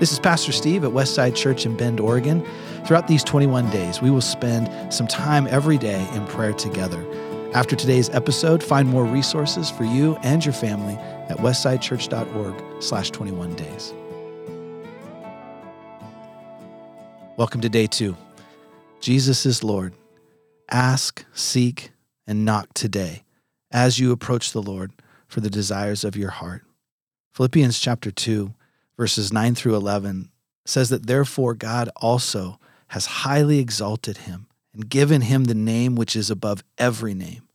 This is Pastor Steve at Westside Church in Bend, Oregon. Throughout these 21 days, we will spend some time every day in prayer together. After today's episode, find more resources for you and your family at westsidechurch.org slash 21 days. Welcome to day two. Jesus is Lord. Ask, seek, and knock today as you approach the Lord for the desires of your heart. Philippians chapter 2, verses 9 through 11 says that therefore God also has highly exalted him and given him the name which is above every name,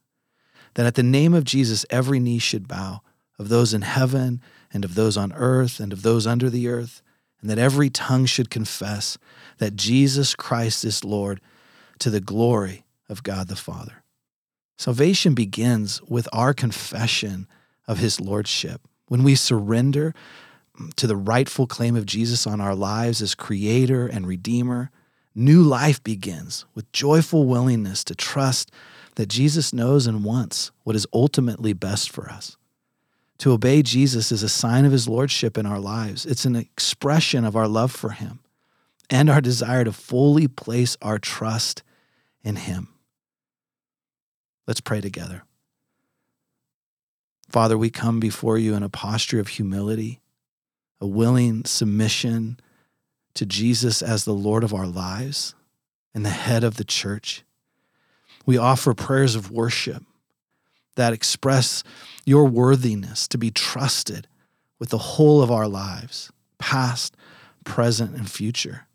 that at the name of Jesus every knee should bow, of those in heaven and of those on earth and of those under the earth, and that every tongue should confess that Jesus Christ is Lord to the glory of God the Father. Salvation begins with our confession of his lordship. When we surrender to the rightful claim of Jesus on our lives as creator and redeemer, new life begins with joyful willingness to trust that Jesus knows and wants what is ultimately best for us. To obey Jesus is a sign of his lordship in our lives. It's an expression of our love for him and our desire to fully place our trust in him. Let's pray together. Father, we come before you in a posture of humility, a willing submission to Jesus as the Lord of our lives and the head of the church. We offer prayers of worship that express your worthiness to be trusted with the whole of our lives, past, present, and future.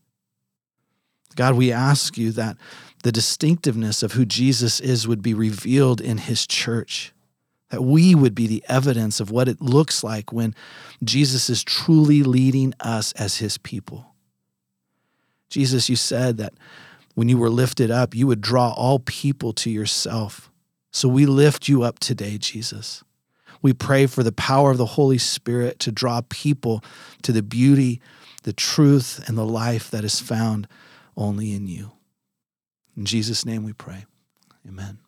God, we ask you that the distinctiveness of who Jesus is would be revealed in his church that we would be the evidence of what it looks like when Jesus is truly leading us as his people. Jesus, you said that when you were lifted up, you would draw all people to yourself. So we lift you up today, Jesus. We pray for the power of the Holy Spirit to draw people to the beauty, the truth, and the life that is found only in you. In Jesus' name we pray. Amen.